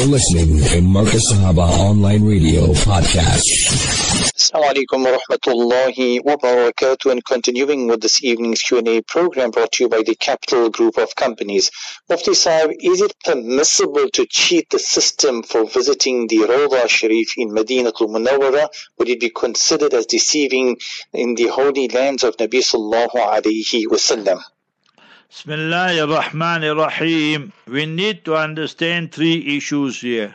You're listening to Marcus Sahaba Online Radio Podcast. Assalamu alaikum wa rahmatullahi wa barakatuh and continuing with this evening's Q&A program brought to you by the Capital Group of Companies. Mufti Sahib, is it permissible to cheat the system for visiting the Rawda Sharif in Madinatul Munawwara? Would it be considered as deceiving in the holy lands of Nabi sallallahu Alaihi wasallam? Bismillah ar-Rahman ar-Rahim. We need to understand three issues here.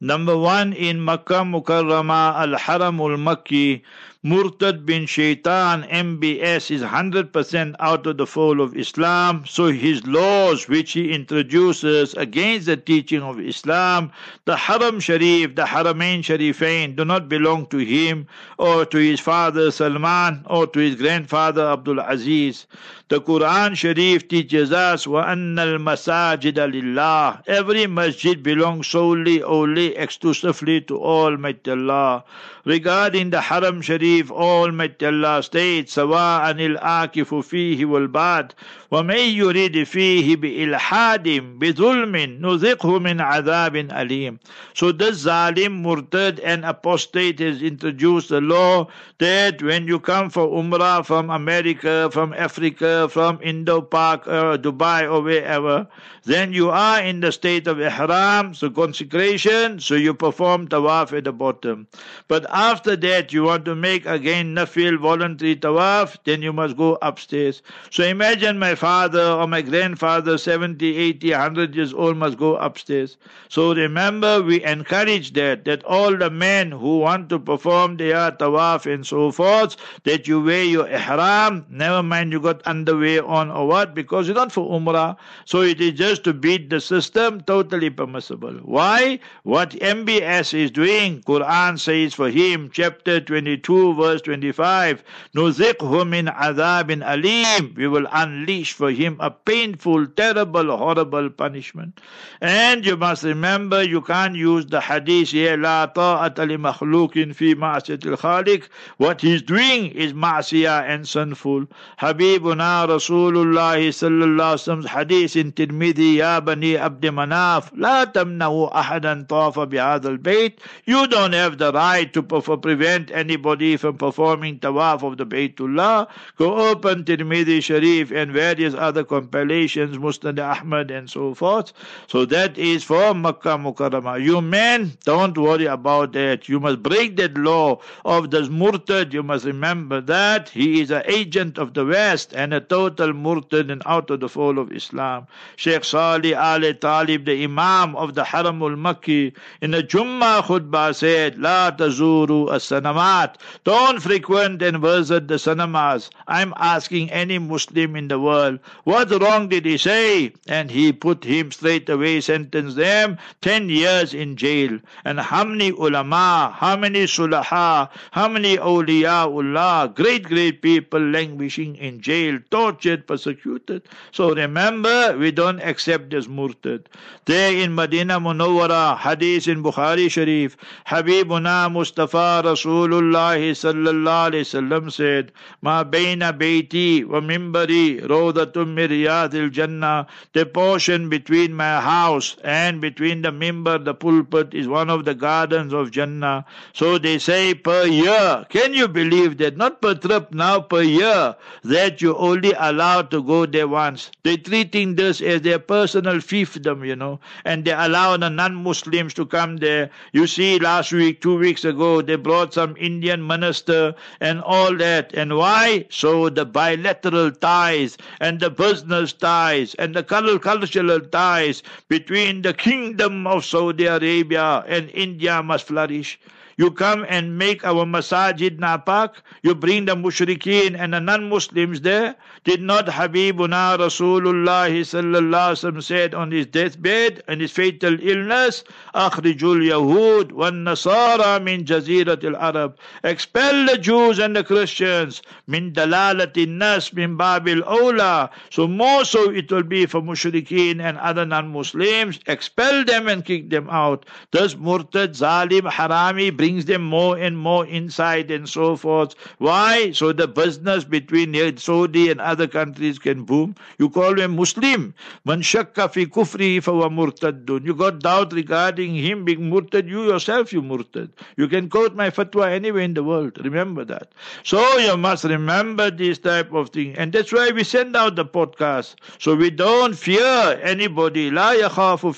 Number one, in Makkah Mukarrama, Al-Haram al-Makki, Murtad bin Shaitan, MBS, is 100% out of the fold of Islam. So his laws, which he introduces against the teaching of Islam, the Haram Sharif, the Haramain Sharifain, do not belong to him or to his father Salman or to his grandfather Abdul Aziz. The Quran Sharif teaches us وَأَنَّ الْمَسَاجِدَ لِلَّهِ Every masjid belongs solely, only, exclusively to Almighty Allah. Regarding the Haram Sharif, Almighty Allah states سواء الآكف فيه والباد ومن يريد فيه بإلحاد بظلم نذقه من عذاب أليم So this zalim, murtad and apostate has introduced a law that when you come for Umrah from America, from Africa, from Indo-Pak, uh, Dubai or wherever, then you are in the state of Ihram, so consecration, so you perform tawaf at the bottom. But after that, you want to make again nafil, voluntary tawaf, then you must go upstairs. So imagine my father or my grandfather, 70, 80, 100 years old, must go upstairs. So remember, we encourage that, that all the men who want to perform their tawaf and so forth, that you wear your ihram, never mind you got underwear on or what, because you're not for umrah. So it is just to beat the system, totally permissible. Why? What MBS is doing, Quran says for him, chapter 22, verse 25, نُذِقْهُ مِنْ عَذَابٍ alim. We will unleash for him a painful, terrible, horrible punishment. And you must remember, you can't use the hadith here, لا طاعة لمخلوق في معصية الخالق. What he's doing is ma'siyah and sinful. Habibuna Rasulullah sallallahu alaihi wasallam hadith in Tirmidhi, الذي يا بني عبد مناف لا تمنعوا أحدا طاف بهذا البيت. You don't have the right to prevent anybody from performing tawaf of the Baytullah. Go open Tirmidhi Sharif and various other compilations Musnad Ahmad and so forth. So that is for Makkah Mukarramah. You men don't worry about that. You must break that law of the Murtad. You must remember that he is an agent of the West and a total Murtad and out of the fold of Islam. Sheikh Salih Ali Talib, the Imam of the Haram al Makki, in the Jummah khutbah said, La tazuru as sanamat. Don't frequent and visit the sanamas. I'm asking any Muslim in the world, what wrong did he say? And he put him straight away, sentenced them 10 years in jail. And how many ulama, how many sulaha, how many awliyaullah, great, great people languishing in jail, tortured, persecuted. So remember, we don't accept this murtad. There in Medina Munawwara, hadith in Bukhari Sharif, Habibuna Mustafa Rasulullah sallallahu alayhi wasallam said, Ma baina baiti wa mimbari rawdatum min riyadil jannah. The portion between my house and between the mimbar, the pulpit, is one of the gardens of Jannah. So they say per year. Can you believe that? Not per trip, now per year. That you're only allowed to go there once. They're treating this as their personal fiefdom, you know, and they allow the non-Muslims to come there. You see, last week, two weeks ago, they brought some Indian minister and all that. And why? So the bilateral ties and the business ties and the cultural ties between the kingdom of Saudi Arabia and India must flourish. You come and make our masajid napak. You bring the mushrikeen and the non-Muslims there. Did not Habibuna Rasulullah sallallahu said on his deathbed and his fatal illness, "Akhrijul Yahud wan Nasara min Jazirat al-Arab." Expel the Jews and the Christians min dalalati nas min Babil Ola. So more so it will be for mushrikeen and other non-Muslims. Expel them and kick them out. Thus murtad, zalim, harami, brings them more and more inside and so forth. Why? So the business between Saudi and other countries can boom. You call him Muslim. Man shakka fi kufri fa murtaddun. You got doubt regarding him being murtad. You yourself, you murtad. You can quote my fatwa anywhere in the world. Remember that. So you must remember this type of thing. And that's why we send out the podcast. So we don't fear anybody. La yakhafu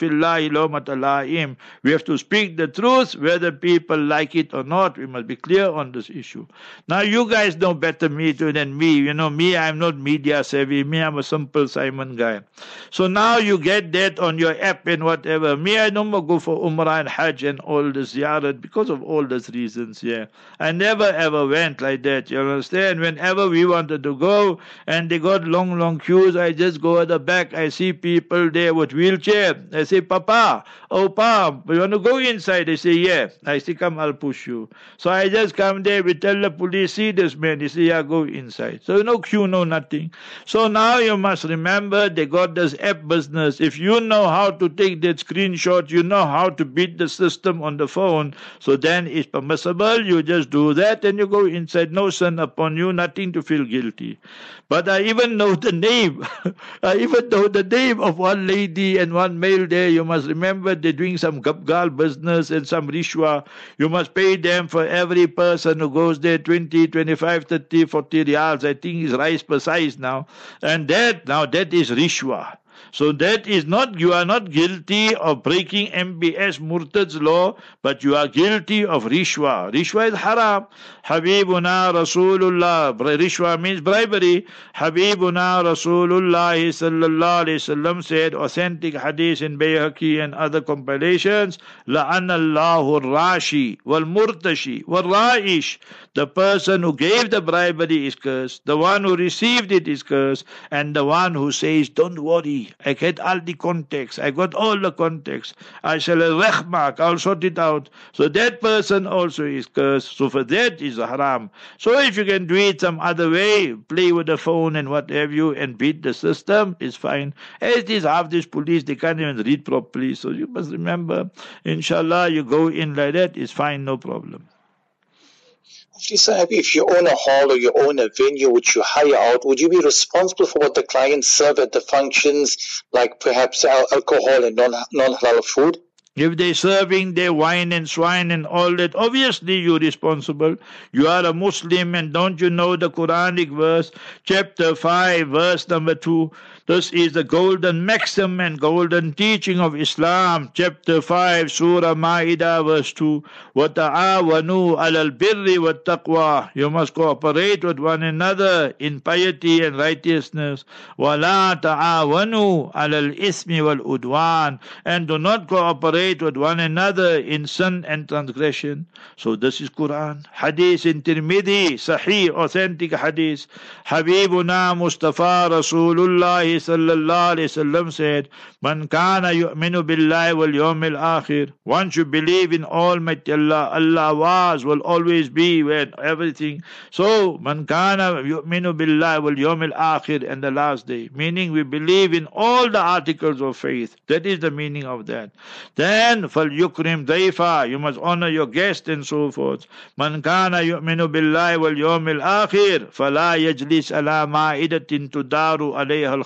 We have to speak the truth whether people like it or not. We must be clear on this issue. Now you guys know better me too than me. You know, me, I'm not media savvy. Me, I'm a simple Simon guy. So now you get that on your app and whatever. Me, I don't go for Umrah and Hajj and all the ziyarat because of all these reasons, yeah. I never ever went like that, you understand? Whenever we wanted to go and they got long, long queues, I just go at the back. I see people there with wheelchair. I say, Papa, oh, Pa, you want to go inside? They say, yeah. I say, come, I'll push you. So I just come there. We tell the police, see this man. He say, yeah, go inside. So no queue, no nothing. So now you must remember they got this app business. If you know how to take that screenshot, you know how to beat the system on the phone. So then it's permissible. You just do that and you go inside. No sin upon you, nothing to feel guilty. But I even know the name. I even know the name of one lady and one male there. You must remember they're doing some gabgal business and some rishwa. You must pay them for every person who goes there 20, 25, 30, 40 riyals. I think is rice per size now. And that, now that is rishwa. So that is not, you are not guilty of breaking MBS Murtad's law, but you are guilty of Rishwa. Rishwa is haram. Habibuna Rasulullah. Rishwa means bribery. Habibuna Rasulullah sallallahu alayhi wasallam said, authentic hadith in Bayhaqi and other compilations, لَعَنَ اللَّهُ الرَّاشِي وَالْمُرْتَشِي وَالرَّائِشِ The person who gave the bribery is cursed. The one who received it is cursed. And the one who says, don't worry, I get all the context. I got all the context. I shall rechmak. I'll sort it out. So that person also is cursed. So for that is haram. So if you can do it some other way, play with the phone and what have you, and beat the system, is fine. As these half these police, they can't even read properly. So you must remember, inshallah, you go in like that, it's fine, no problem. If you own a hall or you own a venue which you hire out, would you be responsible for what the clients serve at the functions, like perhaps alcohol and non halal food? If they're serving their wine and swine and all that, obviously you're responsible. You are a Muslim and don't you know the Quranic verse, chapter 5, verse number 2? This is the golden maxim and golden teaching of Islam. Chapter 5, Surah Ma'idah, verse 2. وَتَعَاوَنُوا عَلَى الْبِرِّ وَالتَّقْوَى You must cooperate with one another in piety and righteousness. وَلَا تَعَاوَنُوا عَلَى الْإِثْمِ وَالْأُدْوَانِ And do not cooperate with one another in sin and transgression. So this is Quran. Hadith in Tirmidhi, Sahih, authentic hadith. Habibuna Mustafa Rasulullah sallallahu alayhi wasallam said, Man kana yu'minu billahi wal yawmil akhir. One should believe in Almighty Allah. Allah was, will always be, when everything. So, man kana yu'minu billahi wal yawmil akhir and the last day. Meaning we believe in all the articles of faith. That is the meaning of that. Then, fal yukrim daifa. You must honor your guest and so forth. Man kana yu'minu billahi wal yawmil akhir. Fala yajlis ala ma'idatin tudaru alayha al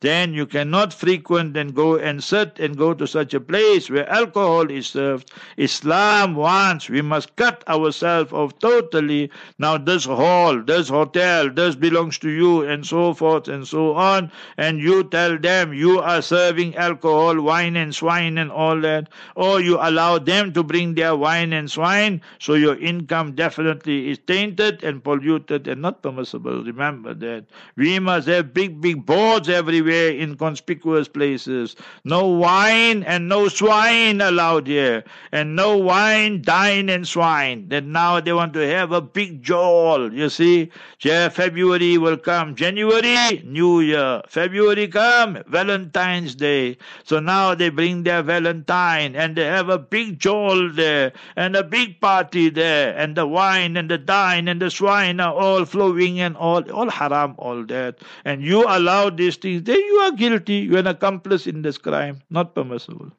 then you cannot frequent and go and sit and go to such a place where alcohol is served. Islam wants we must cut ourselves off totally. Now this hall, this hotel, this belongs to you, and so forth and so on. And you tell them you are serving alcohol, wine and swine and all that, or you allow them to bring their wine and swine, so your income definitely is tainted and polluted and not permissible. Remember that. We must have big, big everywhere in conspicuous places. No wine and no swine allowed here. And no wine, dine, and swine. Then now they want to have a big jowl. You see, February will come. January, New Year. February come, Valentine's Day. So now they bring their Valentine and they have a big jowl there and a big party there and the wine and the dine and the swine are all flowing and all, all haram, all that. And you allow this things, then you are guilty. You are an accomplice in this crime. Not permissible.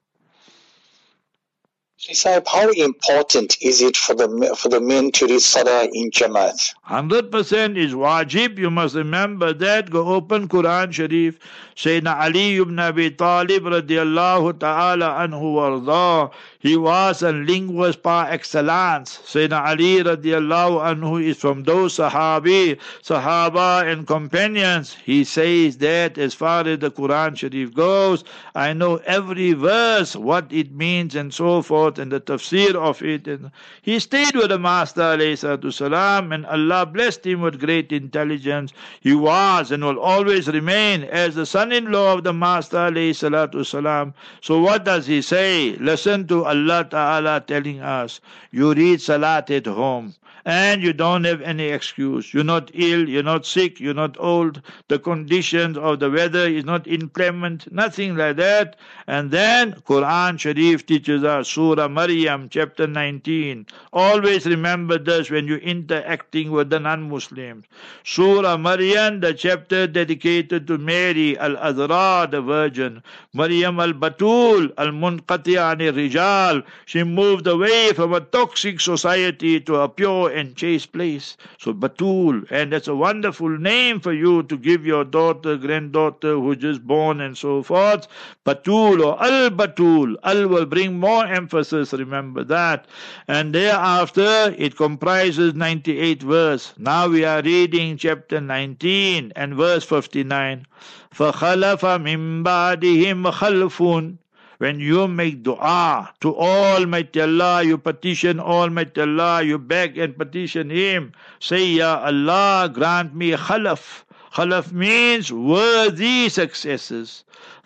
Sahib, how important is it for the for the men to read Salah in Jamaat? 100% is wajib. You must remember that. Go open Quran Sharif. Sayyidina Ali ibn Abi Talib radiallahu ta'ala anhu warda. He was a linguist par excellence. Sayyidina Ali radiallahu anhu is from those Sahabi, Sahaba and companions. He says that as far as the Quran Sharif goes, I know every verse, what it means and so forth and the tafsir of it. And he stayed with the Master salam, and Allah blessed him with great intelligence. He was and will always remain as the son-in-law of the Master salam. So what does he say? Listen to Allah Ta'ala telling us, you read Salat at home and you don't have any excuse. You're not ill, you're not sick, you're not old, the conditions of the weather is not inclement, nothing like that. And then Quran Sharif teaches us Surah Maryam chapter 19. Always remember this when you're interacting with the non-Muslims. Surah Maryam, the chapter dedicated to Mary al-Azra, the Virgin. Maryam al-Batul, al-Munqati rijal She moved away from a toxic society to a pure and chaste place. So Batul, and that's a wonderful name for you to give your daughter, granddaughter who just born and so forth. Batul or Al Batul. Al will bring more emphasis, remember that. And thereafter it comprises 98 verse. Now we are reading chapter 19 and verse 59. فخلف من بعدهم خلف when you make dua to Almighty Allah, you petition Almighty Allah, you beg and petition Him, say, Ya Allah, grant me khalaf. Khalaf means worthy successes.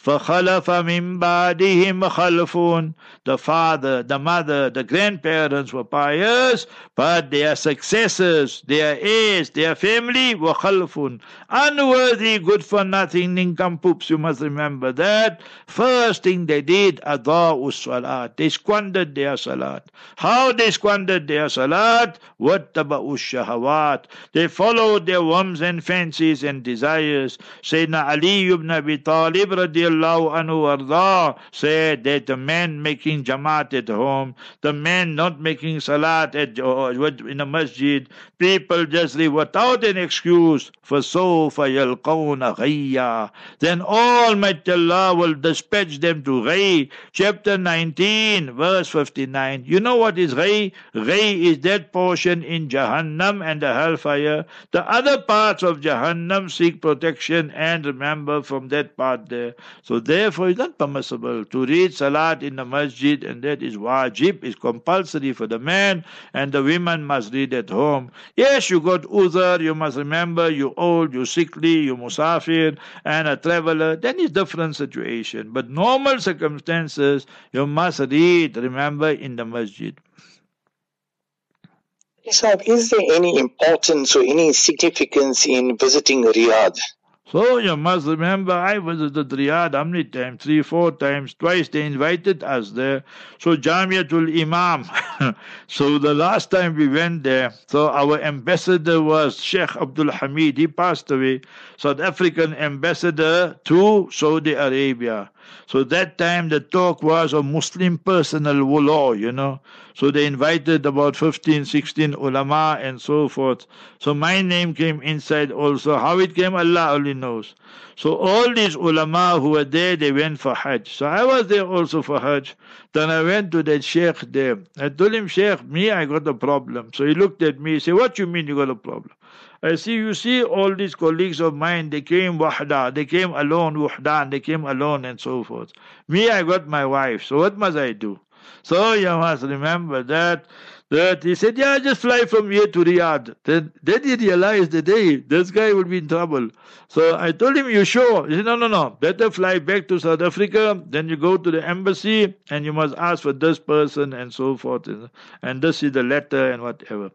فَخَلَفَ مِن بَعْدِهِمْ خَلْفٌ The father, the mother, the grandparents were pious, but their successors, their heirs, their family were khalfun. Unworthy, good for nothing, nincompoops, you must remember that. First thing they did, adha'u salat. They squandered their salat. How they squandered their salat? وَاتَّبَعُوا shahawat. They followed their whims and fancies and desires. Sayyidina Ali ibn Abi Talib radiallahu radiallahu anhu arda said that the man making jamaat at home, the man not making salat at, in a masjid, people just leave without an excuse. فَسَوْفَ يَلْقَوْنَ غَيَّا Then Almighty Allah will dispatch them to Ghay. Chapter 19, verse 59. You know what is Ghay? Ghay is that portion in Jahannam and the hellfire. The other parts of Jahannam seek protection and remember from that part there. So therefore it's not permissible to read salat in the masjid and that is wajib, is compulsory for the man and the women must read at home. Yes, you got uzr, you must remember you old, you sickly, you musafir and a traveler, then it's different situation. But normal circumstances, you must read, remember, in the masjid. Isab, is there any importance or any significance in visiting Riyadh? So you must remember, I visited Riyadh how many times? Three, four times, twice. They invited us there. So Jamiatul Imam. so the last time we went there, so our ambassador was Sheikh Abdul Hamid. He passed away. South African ambassador to Saudi Arabia. So that time the talk was of Muslim personal law, you know. So they invited about 15, 16 ulama and so forth. So my name came inside also. How it came, Allah only knows. So all these ulama who were there, they went for Hajj. So I was there also for Hajj. Then I went to that sheikh there. I told him, Sheikh, me, I got a problem. So he looked at me, he said, what you mean you got a problem? I see, you see, all these colleagues of mine, they came wahda, they came alone, wahdan, they came alone and so forth. Me, I got my wife, so what must I do? So you must remember that that he said, Yeah, just fly from here to Riyadh. Then, then he realized that, hey, this guy will be in trouble. So I told him, You sure? He said, No, no, no. Better fly back to South Africa. Then you go to the embassy and you must ask for this person and so forth. And this is the letter and whatever.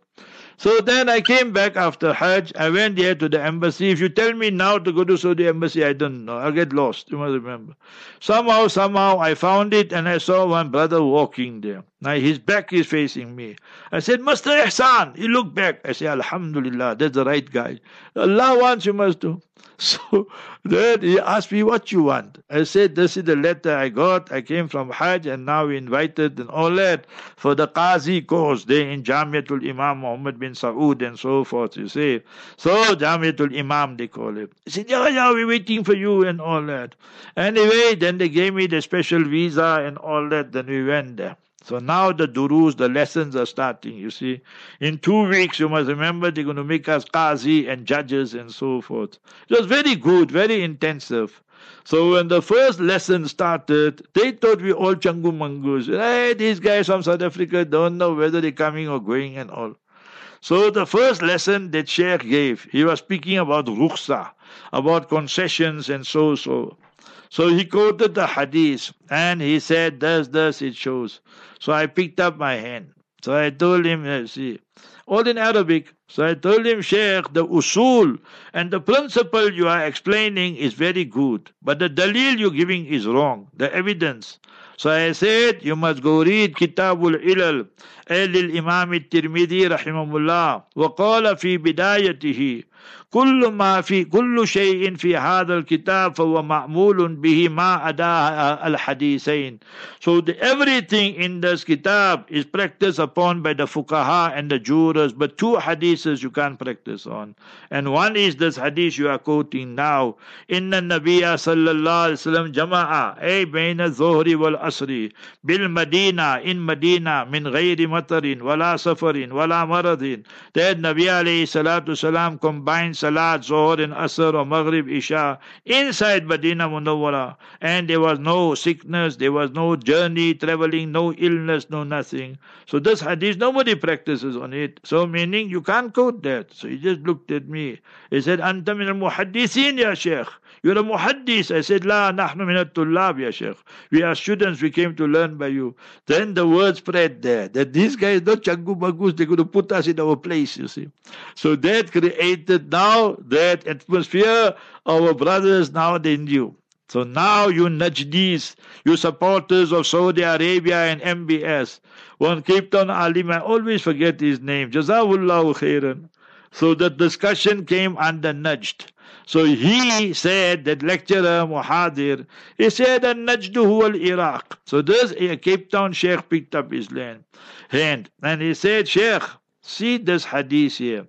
So then I came back after Hajj. I went there to the embassy. If you tell me now to go to Saudi embassy, I don't know. I'll get lost. You must remember. Somehow, somehow, I found it and I saw one brother walking there. Now his back is facing me. I said, Master Ihsan. He looked back. I said, Alhamdulillah, that's the right guy. Allah wants you must do. So then he asked me, What you want? I said, This is the letter I got. I came from Hajj and now we invited and all that for the Qazi course there in Jamiatul Imam Muhammad bin Saud and so forth, you see. So Jamiatul Imam they call it. He said, Yeah, yeah, we're waiting for you and all that. Anyway, then they gave me the special visa and all that. Then we went there. So now the durus, the lessons are starting, you see. In two weeks, you must remember they're going to make us qazi and judges and so forth. It was very good, very intensive. So when the first lesson started, they thought we all changu mangus. Hey, these guys from South Africa don't know whether they're coming or going and all. So the first lesson that Sheikh gave, he was speaking about rukhsa, about concessions and so so. So he quoted the hadith and he said, thus, thus it shows. So I picked up my hand. So I told him, see, all in Arabic. So I told him, Sheikh, the usul and the principle you are explaining is very good, but the dalil you're giving is wrong, the evidence. So I said, you must go read Kitabul Ilal, للإمام الترمذي رحمه الله وقال في بدايته كل ما في كل شيء في هذا الكتاب فهو معمول به ما أداه الحديثين so the, everything in this kitab is practiced upon by the fuqaha and the jurors but two hadiths you can't practice on and one is this hadith you are quoting now إن النبي صلى الله عليه وسلم جمع أي بين الظهر والعصر بالمدينة in Medina من غير مطر ولا سفر ولا مرض that Nabi عليه combined Salat, Zohar, and Asr or Maghrib, Isha inside Medina Munawwara. And there was no sickness, there was no journey, traveling, no illness, no nothing. So this hadith, nobody practices on it. So meaning you can't quote that. So he just looked at me. He said, Anta min al-muhaddithin ya Sheikh. You're a muhaddis. I said, La, nahnu min tullab ya Sheikh. We are students, we came to learn by you. Then the word spread there that these guys, not changu bagus, they're going to put us in our place, you see. So that created now that atmosphere. Our brothers now they knew. So now you Najdis, you supporters of Saudi Arabia and MBS. One Cape Alim, I always forget his name. Jazawullahu khairan. So the discussion came under Najd. So he said, that lecturer Muhadir, he said, Najdu huwa Iraq. So this uh, Cape Town Sheikh picked up his land, hand and he said, Sheikh, see this hadith here.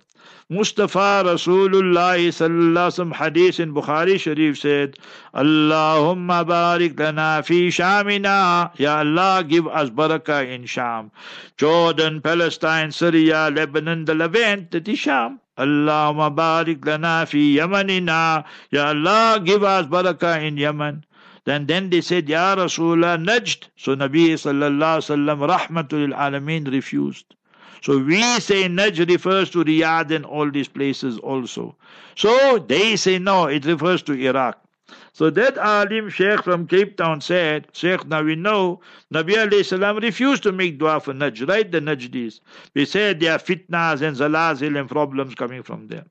Mustafa Rasulullah sallallahu hadith in Bukhari Sharif said, Allahumma barik lana fi Shamina. Ya Allah, give us barakah in Sham. Jordan, Palestine, Syria, Lebanon, the Levant, is Sham. Allahumma barik lana fi Yamanina. Ya Allah, give us barakah in Yemen. Then, then they said, Ya Rasulullah, Najd. So Nabi sallallahu sallam, rahmatul alameen refused. So we say Najd refers to Riyadh and all these places also. So they say no, it refers to Iraq. So that Alim Sheikh from Cape Town said, Sheikh, now we know Nabi alayhi salam refused to make dua for Najd, right? The Najdis. We said there are fitnas and zalazil and problems coming from there.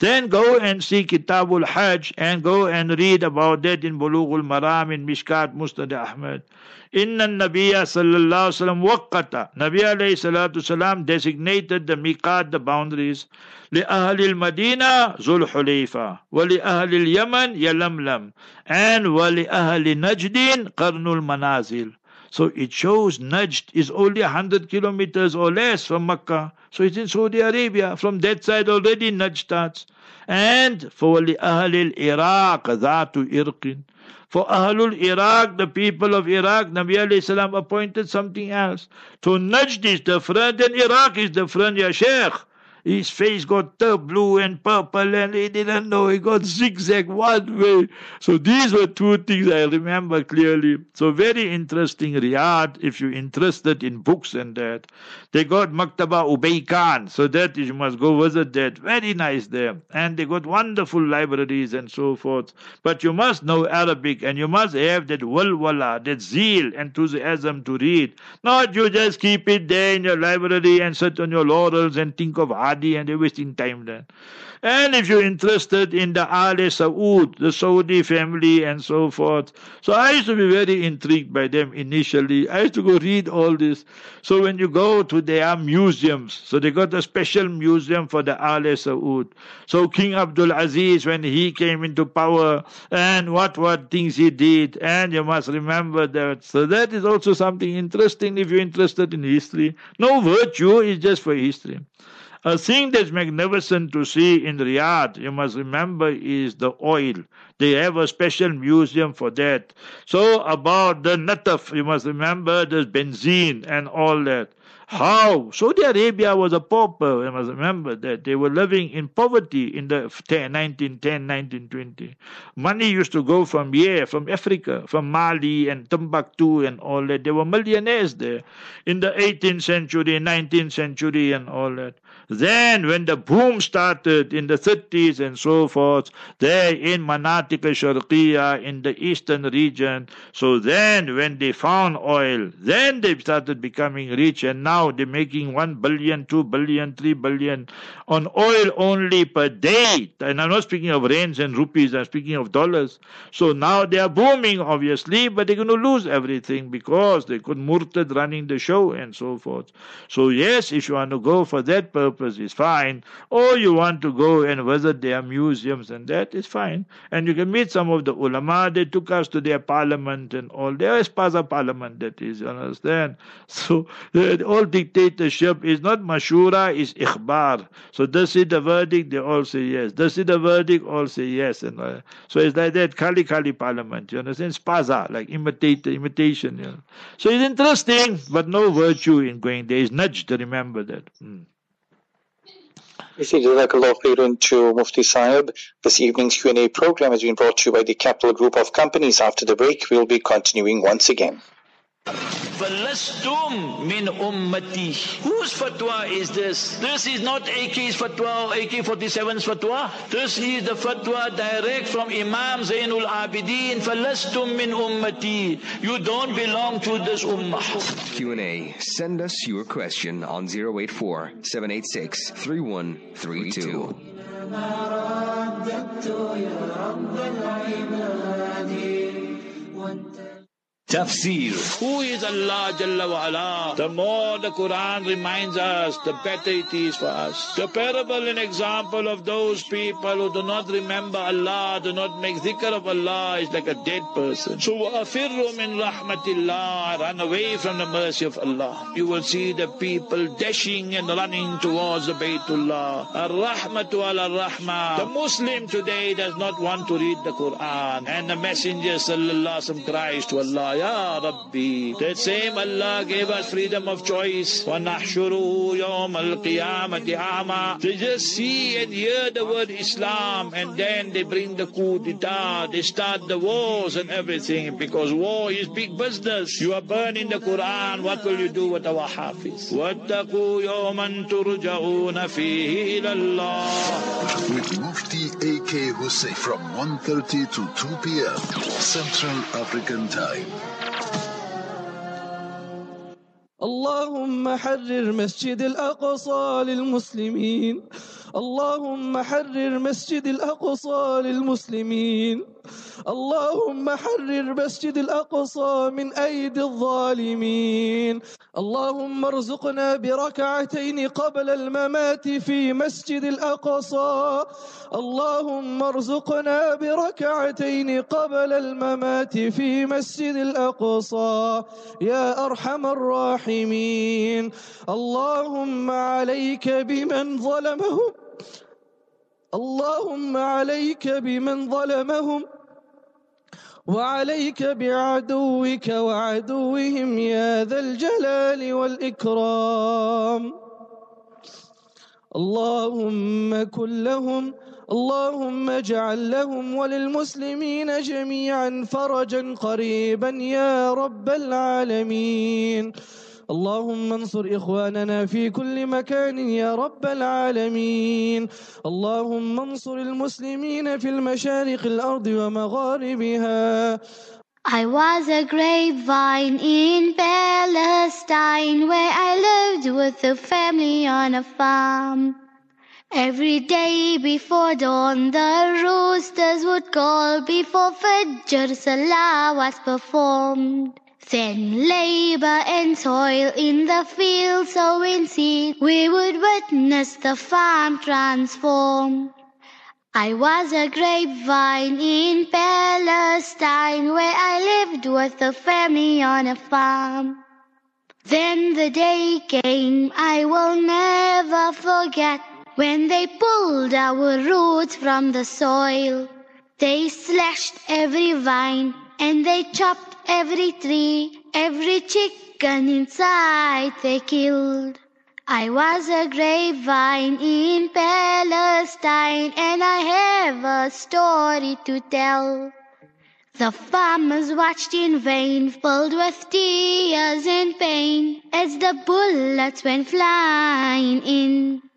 Then go and see Kitabul Hajj and go and read about that in Bulughul Maram in Mishkat Musnad Ahmad. Inna Nabiya sallallahu Sallam wa waqqata. Nabi alayhi salatu designated the miqat, the boundaries. li لأهل المدينة ذو الحليفة ولأهل اليمن yalamlam, and ولأهل Najdin qarnul manazil so it shows Najd is only 100 kilometers or less from Mecca. So it's in Saudi Arabia. From that side already Najd starts. And for Ahlul Iraq, Dhatu Irqin. For Ahlul Iraq, the people of Iraq, Nabi salam appointed something else. So Najd is different and Iraq is different, ya Sheikh. His face got blue and purple, and he didn't know he got zigzag one way. So these were two things I remember clearly. So very interesting Riyadh, if you're interested in books and that. They got Maktaba Ubay Khan, so that you must go visit that. Very nice there. And they got wonderful libraries and so forth. But you must know Arabic and you must have that walwala, that zeal, enthusiasm to read. Not you just keep it there in your library and sit on your laurels and think of hadith Mahdi and they're wasting time then. And if you're interested in the Al Saud, the Saudi family and so forth. So I used to be very intrigued by them initially. I used to go read all this. So when you go to their museums, so they got a special museum for the Al Saud. So King Abdul Aziz, when he came into power, and what what things he did, and you must remember that. So that is also something interesting if you're interested in history. No virtue is just for history. A thing that's magnificent to see in Riyadh, you must remember, is the oil. They have a special museum for that. So about the nataf, you must remember there's benzene and all that. How? Saudi Arabia was a pauper. You must remember that. They were living in poverty in the 1910, 1920. Money used to go from here, from Africa, from Mali and Timbuktu and all that. They were millionaires there in the 18th century, 19th century and all that. Then, when the boom started in the 30s and so forth, there in Manatik Sharqiya in the eastern region, so then when they found oil, then they started becoming rich and now they're making 1 billion, 2 billion, 3 billion on oil only per day. And I'm not speaking of rands and rupees, I'm speaking of dollars. So now they are booming, obviously, but they're going to lose everything because they could murtad running the show and so forth. So yes, if you want to go for that purpose, is fine, or you want to go and visit their museums and that is fine. And you can meet some of the ulama, they took us to their parliament and all. Their Espaza parliament, that is, you understand? So, uh, all dictatorship is not mashura, is ikhbar. So, does it the verdict? They all say yes. Does it the verdict? All say yes. And uh, So, it's like that Kali Kali parliament, you understand? Spaza, like imitate, imitation. You know? So, it's interesting, but no virtue in going there. It's nudge to remember that. Mm. To Mufti Sahib. This evening's Q&A program has been brought to you by the Capital Group of Companies. After the break, we'll be continuing once again فَلَسْتُمْ مِنْ أُمَّتِي Whose fatwa is this? This is not AK's fatwa or AK-47's fatwa. This is the fatwa direct from Imam Zainul Abidin. فَلَسْتُمْ مِنْ أُمَّتِي You don't belong to this ummah. Q&A. Send us your question on 084 786 3132. Tafsir. Who is Allah Jalla wa ala? The more the Quran reminds us, the better it is for us. The parable and example of those people who do not remember Allah, do not make dhikr of Allah is like a dead person. So afirru min rahmatillah, run away from the mercy of Allah. You will see the people dashing and running towards the Baytullah. Ar-rahmatu ala-rahmah. The Muslim today does not want to read the Quran. And the Messenger sallallahu alaihi wasallam cries to Allah, Ya Rabbi. That same Allah gave us freedom of choice. وَنَحْشُرُهُ يَوْمَ الْقِيَامَةِ أَعْمَى They just see and hear the word Islam and then they bring the coup d'etat. They start the wars and everything because war is big business. You are burning the Quran. What will you do with our Hafiz? وَاتَّقُوا يَوْمًا تُرْجَعُونَ فِيهِ إِلَى اللَّهِ With Mufti AK Hussein from 1.30 to 2 p.m. Central African Time. اللهم حرر مسجد الأقصى للمسلمين اللهم حرر مسجد الأقصى للمسلمين اللهم حرر مسجد الأقصى من أيدي الظالمين اللهم ارزقنا بركعتين قبل الممات في مسجد الأقصى اللهم ارزقنا بركعتين قبل الممات في مسجد الأقصى. يا أرحم الراحمين. اللهم عليك بمن ظلمهم. اللهم عليك بمن ظلمهم. وعليك بعدوك وعدوهم يا ذا الجلال والإكرام. اللهم كن لهم اللهم اجعل لهم وللمسلمين جميعا فرجا قريبا يا رب العالمين. اللهم انصر إخواننا في كل مكان يا رب العالمين. اللهم انصر المسلمين في المشارق الأرض ومغاربها. I was a grapevine in Palestine where I lived with a family on a farm. Every day before dawn, the roosters would call before Fajr Salah was performed. Then labor and toil in the field, sowing seed, we would witness the farm transform. I was a grapevine in Palestine where I lived with a family on a farm. Then the day came I will never forget when they pulled our roots from the soil. They slashed every vine and they chopped every tree, every chicken inside they killed. I was a grapevine in Palestine and I have a story to tell. The farmers watched in vain, filled with tears and pain, as the bullets went flying in.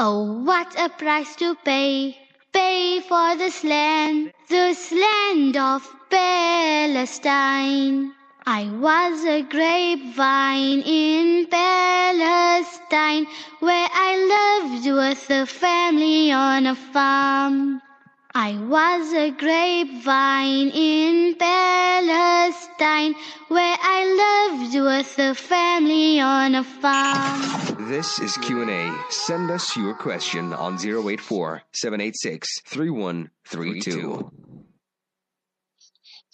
Oh, what a price to pay, pay for this land, this land of Palestine. I was a grapevine in Palestine where I lived with a family on a farm. I was a grapevine in Palestine where I lived with a family on a farm. This is Q&A. Send us your question on 084 786 3132.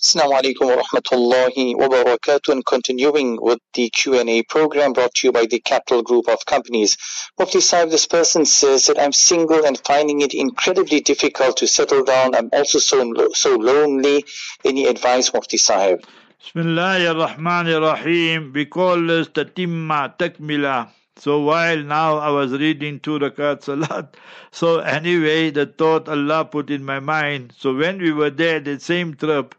Assalamu alaikum wa rahmatullahi wa barakatuh and continuing with the Q&A program brought to you by the Capital Group of Companies. Mufti Saib, this person says that I'm single and finding it incredibly difficult to settle down. I'm also so, so lonely. Any advice, Mufti Saib? Bismillah ar-Rahman ar-Rahim. We call this tatimma, takmila. So while now I was reading two rakat salat, so anyway, the thought Allah put in my mind. So when we were there, the same trip,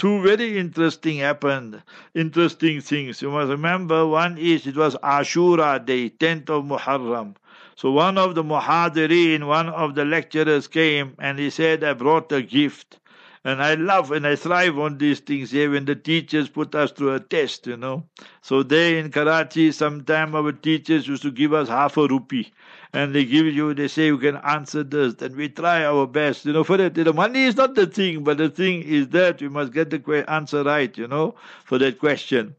two very interesting happened. Interesting things. You must remember, one is it was Ashura day, 10th of Muharram. So one of the muhadirin, one of the lecturers came and he said, I brought a gift. And I love and I thrive on these things here when the teachers put us through a test, you know. So there in Karachi, sometime our teachers used to give us half a rupee and they give you, they say you can answer this, and we try our best, you know, for that. The money is not the thing, but the thing is that we must get the answer right, you know, for that question.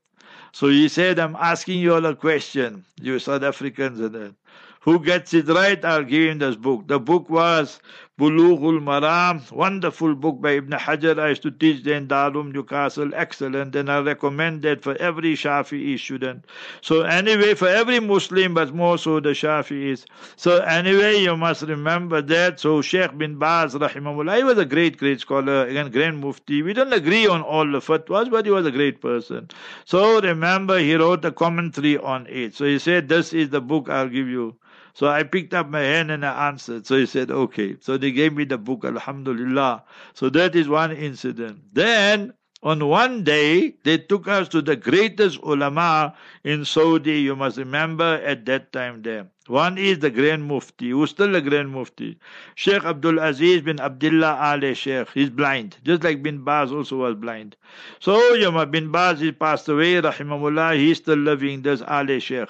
So he said, I'm asking you all a question, you South Africans and that. Who gets it right, I'll give him this book. The book was Bulughul Maram, wonderful book by Ibn Hajar. I used to teach there in Darum, Newcastle, excellent, and I recommend that for every Shafi'i student. So anyway, for every Muslim, but more so the Shafi'is. So anyway, you must remember that. So Sheikh bin Baz, rahimahullah, he was a great, great scholar, again, Grand Mufti. We don't agree on all the fatwas, but he was a great person. So remember, he wrote a commentary on it. So he said, this is the book I'll give you. So I picked up my hand and I answered. So he said, okay. So they gave me the book, Alhamdulillah. So that is one incident. Then, on one day, they took us to the greatest ulama in Saudi. You must remember at that time there. One is the Grand Mufti, who's still the Grand Mufti. Sheikh Abdul Aziz bin Abdullah Ali Sheikh. He's blind, just like bin Baz also was blind. So, Yama bin Baz, he passed away, rahimahullah, he's still living, there's Ali Sheikh.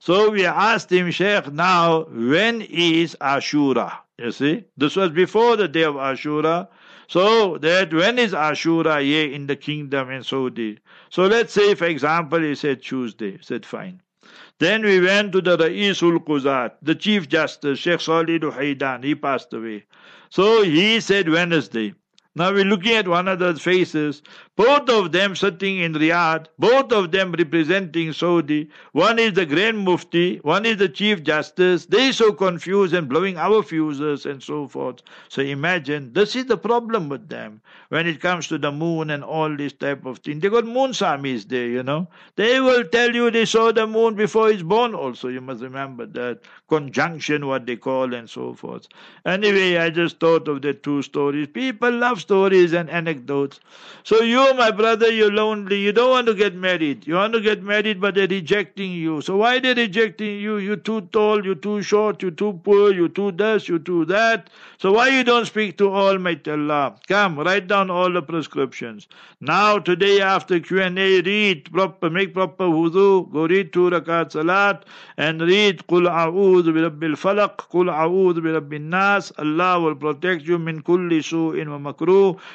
So we asked him, Sheikh, now when is Ashura? You see, this was before the day of Ashura. So that when is Ashura here in the kingdom in Saudi? So let's say, for example, he said Tuesday. He said fine. Then we went to the Ra'isul Quzat, the Chief Justice, Sheikh Salih Haidan. He passed away. So he said Wednesday. Now we're looking at one another's faces, both of them sitting in Riyadh, both of them representing Saudi. One is the Grand Mufti, one is the Chief Justice. They're so confused and blowing our fuses and so forth. So imagine, this is the problem with them when it comes to the moon and all this type of thing. They got moon samis there, you know. They will tell you they saw the moon before it's born also. You must remember that. Conjunction, what they call and so forth. Anyway, I just thought of the two stories. People love stories and anecdotes. So you, my brother, you're lonely. You don't want to get married. You want to get married, but they're rejecting you. So why they rejecting you? You're too tall, you're too short, you're too poor, you're too this, you're too that. So why you don't speak to Almighty Allah? Come, write down all the prescriptions. Now, today after Q&A, read proper, make proper wudu, go read two rakat salat, and read Qul a'udhu bi rabbil falaq, Qul a'udhu bi nas. Allah will protect you min kulli su'in wa makruh,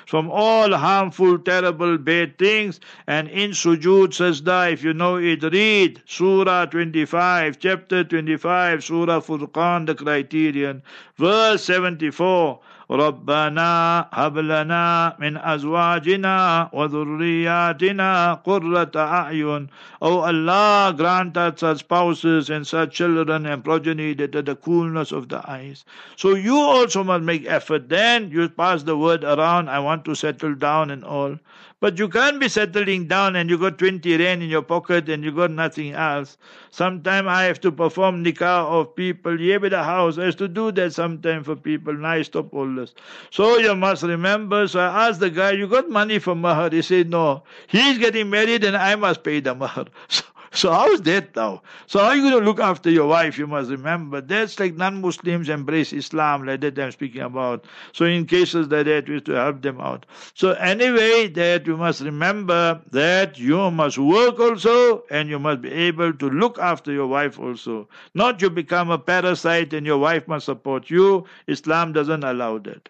from all harmful, terrible, bad things. And in sujood sajda, if you know it, read Surah 25, chapter 25, Surah Furqan, the criterion, verse 74. ربنا هب لنا من أزواجنا وذرياتنا قرة أعين Oh Allah grant us such spouses and such children and progeny that are the coolness of the eyes so you also must make effort then you pass the word around I want to settle down and all but you can't be settling down and you got 20 rand in your pocket and you got nothing else. Sometime I have to perform nikah of people here by the house. I have to do that sometime for people. Now I stop all this. So you must remember. So I asked the guy, you got money for mahar? He said, no. He's getting married and I must pay the mahar. So so how is that now? So how are you going to look after your wife? You must remember. That's like non-Muslims embrace Islam, like that I'm speaking about. So in cases like that, we have to help them out. So anyway, that you must remember that you must work also, and you must be able to look after your wife also. Not you become a parasite and your wife must support you. Islam doesn't allow that.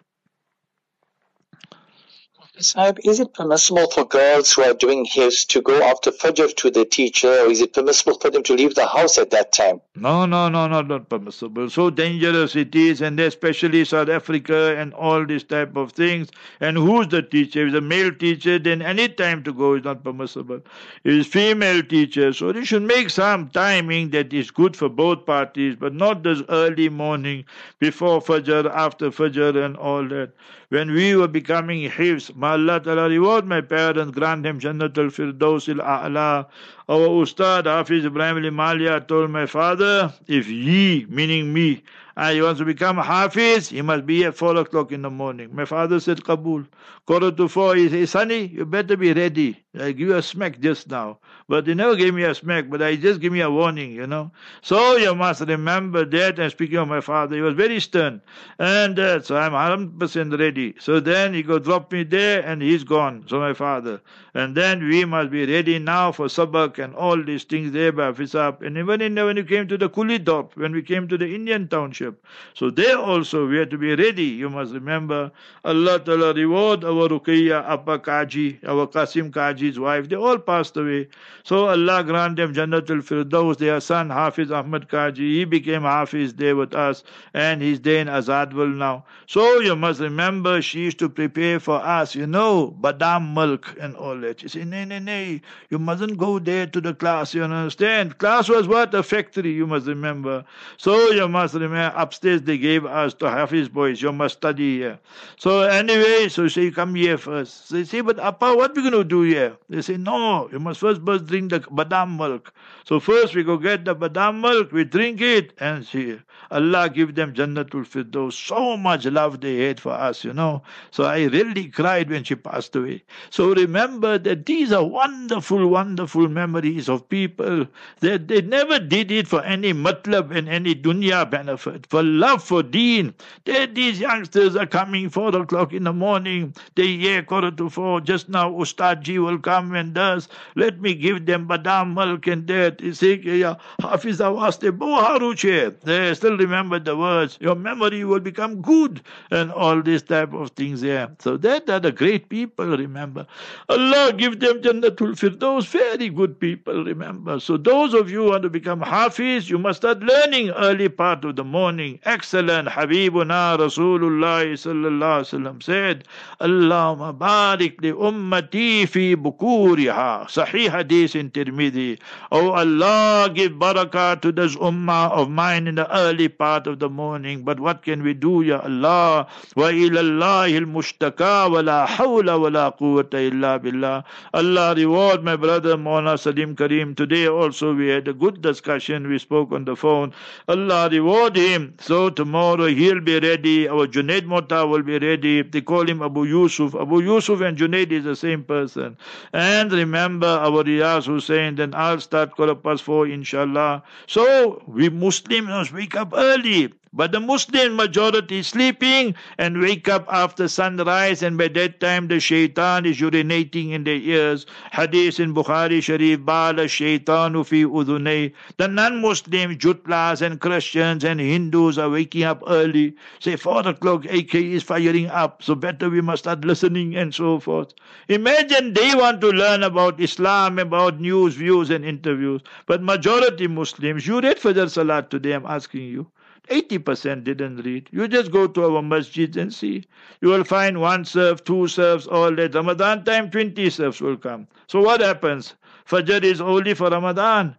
Sahib, is it permissible for girls who are doing hifz to go after Fajr to the teacher, or is it permissible for them to leave the house at that time? No, no, no, no, not permissible. So dangerous it is, and especially South Africa and all these type of things. And who's the teacher? If it's a male teacher, then any time to go is not permissible. If it's female teacher, so they should make some timing that is good for both parties, but not this early morning before Fajr, after Fajr, and all that. When we were becoming hifz, may Allah Ta'ala reward my parents, grant him Jannatul Firdaus al-A'la. Our Ustad Hafiz Ibrahim Limalia told my father, if ye, meaning me, I want to become Hafiz, he must be at 4 o'clock in the morning. My father said, Kabul. Quarter to 4, he said, Sonny, you better be ready. I give you a smack just now. But he never gave me a smack, but I just give me a warning, you know. So you must remember that. And speaking of my father, he was very stern. And uh, so I'm 100% ready. So then he go drop me there and he's gone. So my father. And then we must be ready now for sabak and all these things there by Fisab. And even in, when we came to the Kulidop, when we came to the Indian township. So there also we have to be ready. You must remember Allah Ta'ala reward our Ruqayya, Appa Kaji, our Qasim Kaji's wife. They all passed away. So Allah grant them Jannatul Firdaus. Their son Hafiz Ahmad Kaji, he became Hafiz there with us and he's there in Azaadville now. So you must remember she used to prepare for us, you know, badam milk and all that. She said, nay, nay, nay, you mustn't go there to the class, you understand? Class was what? A factory, you must remember. So you must remember, upstairs they gave us to Hafiz boys, you must study here. So anyway, so she come here first. They say, but Appa, what are we going to do here? They say, no, you must first drink the badam milk. So first we go get the badam milk, we drink it, and see, Allah give them Jannatul Firdaus. So much love they had for us, you know. So I really cried when she passed away. So remember that these are wonderful, wonderful memories of people that they never did it for any matlab and any dunya benefit, for love for deen. That these youngsters are coming four o'clock in the morning, they hear quarter to four, just now Ustad Ji will come and does, let me give them badam milk and that. Hafiz Awaste, Boharuche. They still remember the words. Your memory will become good and all these type of things there. So that are the great people, remember. Allah give them Jannatul Firdaus, very good people, remember. So those of you who want to become Hafiz, you must start learning early part of the morning. Excellent. Habibuna Rasulullah sallallahu said, Allahumma barik li ummati fi bukuriha. Sahih hadith in Tirmidhi. Oh Allah, give barakah to this ummah of mine in the early part of the morning. But what can we do, Ya Allah? Al-mushtaka wa la hawla wa la quwwata illa billah. Allah reward my brother Mawlana Salim Kareem. Today also we had a good discussion. We spoke on the phone. Allah reward him. So tomorrow he'll be ready. Our Junaid Mota will be ready. They call him Abu Yusuf. Abu Yusuf and Junaid is the same person. And remember our Riyaz Hussein, then I'll start Qur'an past 4 inshallah. So we Muslims must wake up early. But the Muslim majority sleeping and wake up after sunrise, and by that time the shaitan is urinating in their ears. Hadith in Bukhari Sharif, Bala shaitanu fi udunay. The non-Muslims, Jutlas and Christians and Hindus are waking up early. Say four o'clock, AK is firing up, so better we must start listening and so forth. Imagine they want to learn about Islam, about news, views and interviews. But majority Muslims, you read Fajr Salat today, I'm asking you. 80% didn't read. You just go to our masjid and see. You will find one serve, two serves, all that. Ramadan time, 20 serves will come. So what happens? Fajr is only for Ramadan.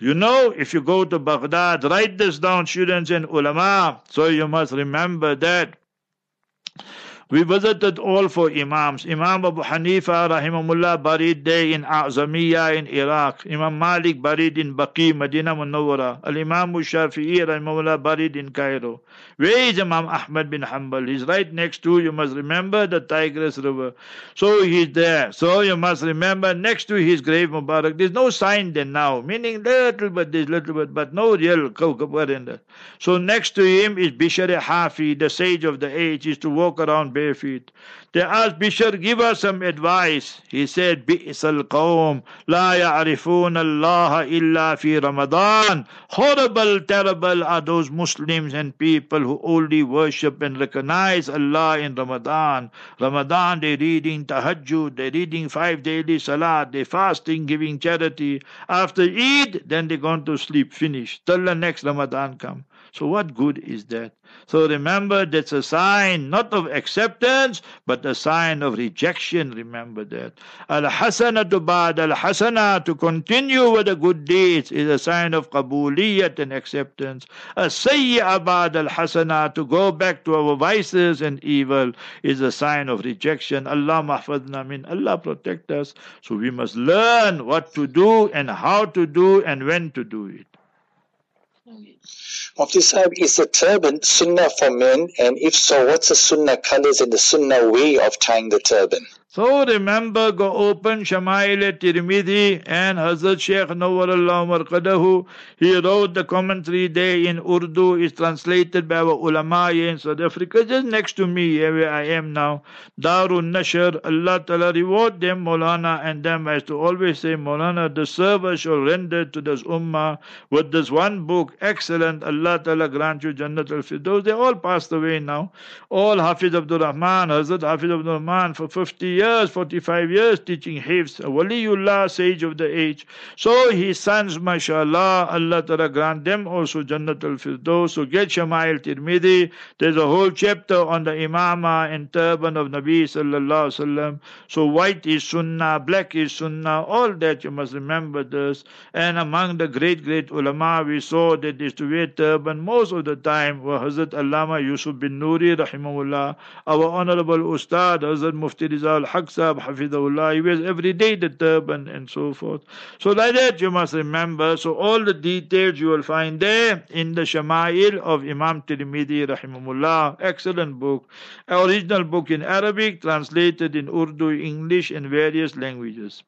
You know, if you go to Baghdad, write this down, students and ulama. So you must remember that we visited all four Imams. Imam Abu Hanifa, rahimahullah, buried there in A'zamiyya in Iraq. Imam Malik buried in Baqi, Medina Munawwara. Al-Imam Shafi'i, rahimahullah, buried in Cairo. Where is Imam Ahmad bin Hanbal? He's right next to, you must remember, the Tigris River. So he's there. So you must remember, next to his grave Mubarak, there's no sign there now, meaning little bit, there's little bit, but no real kawkabar in there. So next to him is Bishr Hafi, the sage of the age, is to walk around bare feet. They asked Bishr, give us some advice. He said, Bi'sal qawm, la yarifoon Allah illa fi Ramadan. Horrible, terrible are those Muslims and people who only worship and recognize Allah in Ramadan. Ramadan, they're reading tahajjud, they're reading five daily salat, they're fasting, giving charity. After Eid, then they're going to sleep, finished, till the next Ramadan come. So what good is that? So remember that's a sign not of acceptance, but a sign of rejection. Remember that. Al hasanatu ba'd al hasana to continue with the good deeds is a sign of qabuliyat and acceptance. A sayyi'a al hasana to go back to our vices and evil is a sign of rejection. Allah mahfadna min. Allah protect us. So we must learn what to do and how to do and when to do it. Mufti Sahib, is the turban sunnah for men? And if so, what's the sunnah colors and the sunnah way of tying the turban? So remember, go open Shama'il Tirmidhi and Hazrat Sheikh Nawwarullah Marqadahu. He wrote the commentary there in Urdu. It's translated by our ulama in South Africa, just next to me, where I am now. Darun Nashr, Allah Ta'ala reward them, Maulana, and them as to always say, Maulana, the service shall render to this ummah with this one book, excellent. Allah Ta'ala grant you Jannat al-Firdaus. They all passed away now. All Hafiz Abdul Rahman, Hazrat Hafiz Abdul Rahman for 50 years years, 45 years teaching Hifz, a waliullah, sage of the age. So his sons, mashallah, Allah Ta'ala grant them also Jannat al-Firdaus. So get Shama'il Tirmidhi. There's a whole chapter on the imama and turban of Nabi sallallahu alaihi wasallam. So white is sunnah, black is sunnah, all that you must remember this. And among the great, great ulama, we saw that is to wear turban most of the time were Hazrat Allama Yusuf Banuri, rahimahullah, our honorable Ustad, Hazrat Mufti Rizal Haq Sahib, Hafidahullah, he wears every day the turban and so forth. So like that you must remember. So all the details you will find there in the Shama'il of Imam Tirmidhi, rahimahullah. Excellent book. Original book in Arabic, translated in Urdu, English and various languages.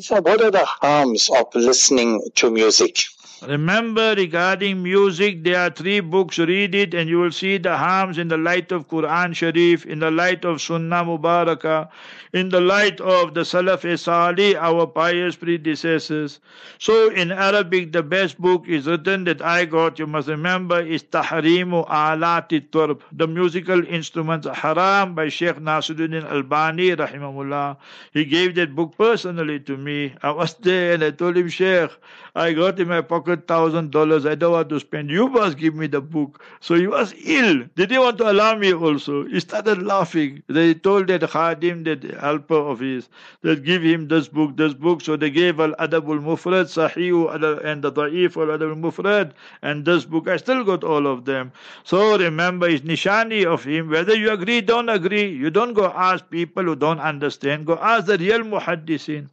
So what are the harms of listening to music? Remember regarding music, there are three books. Read it and you will see the harms in the light of Quran Sharif, in the light of Sunnah Mubarakah, in the light of the Salaf Salih, our pious predecessors. So in Arabic, the best book is written that I got, you must remember, is Tahrimu Alati Turb, the musical instruments haram by Sheikh Nasiruddin Albani, rahimahullah. He gave that book personally to me. I was there and I told him, Sheikh, I got in my pocket thousand dollars. I don't want to spend. You must give me the book. So he was ill. Did he want to alarm me also? He started laughing. They told that Khadim, that helper of his, that give him this book, this book. So they gave Al Adabul Mufrad, Sahih, and the Da'if Al Adabul Mufrad, and this book. I still got all of them. So remember, it's nishani of him. Whether you agree, don't agree. You don't go ask people who don't understand. Go ask the real muhaddisin.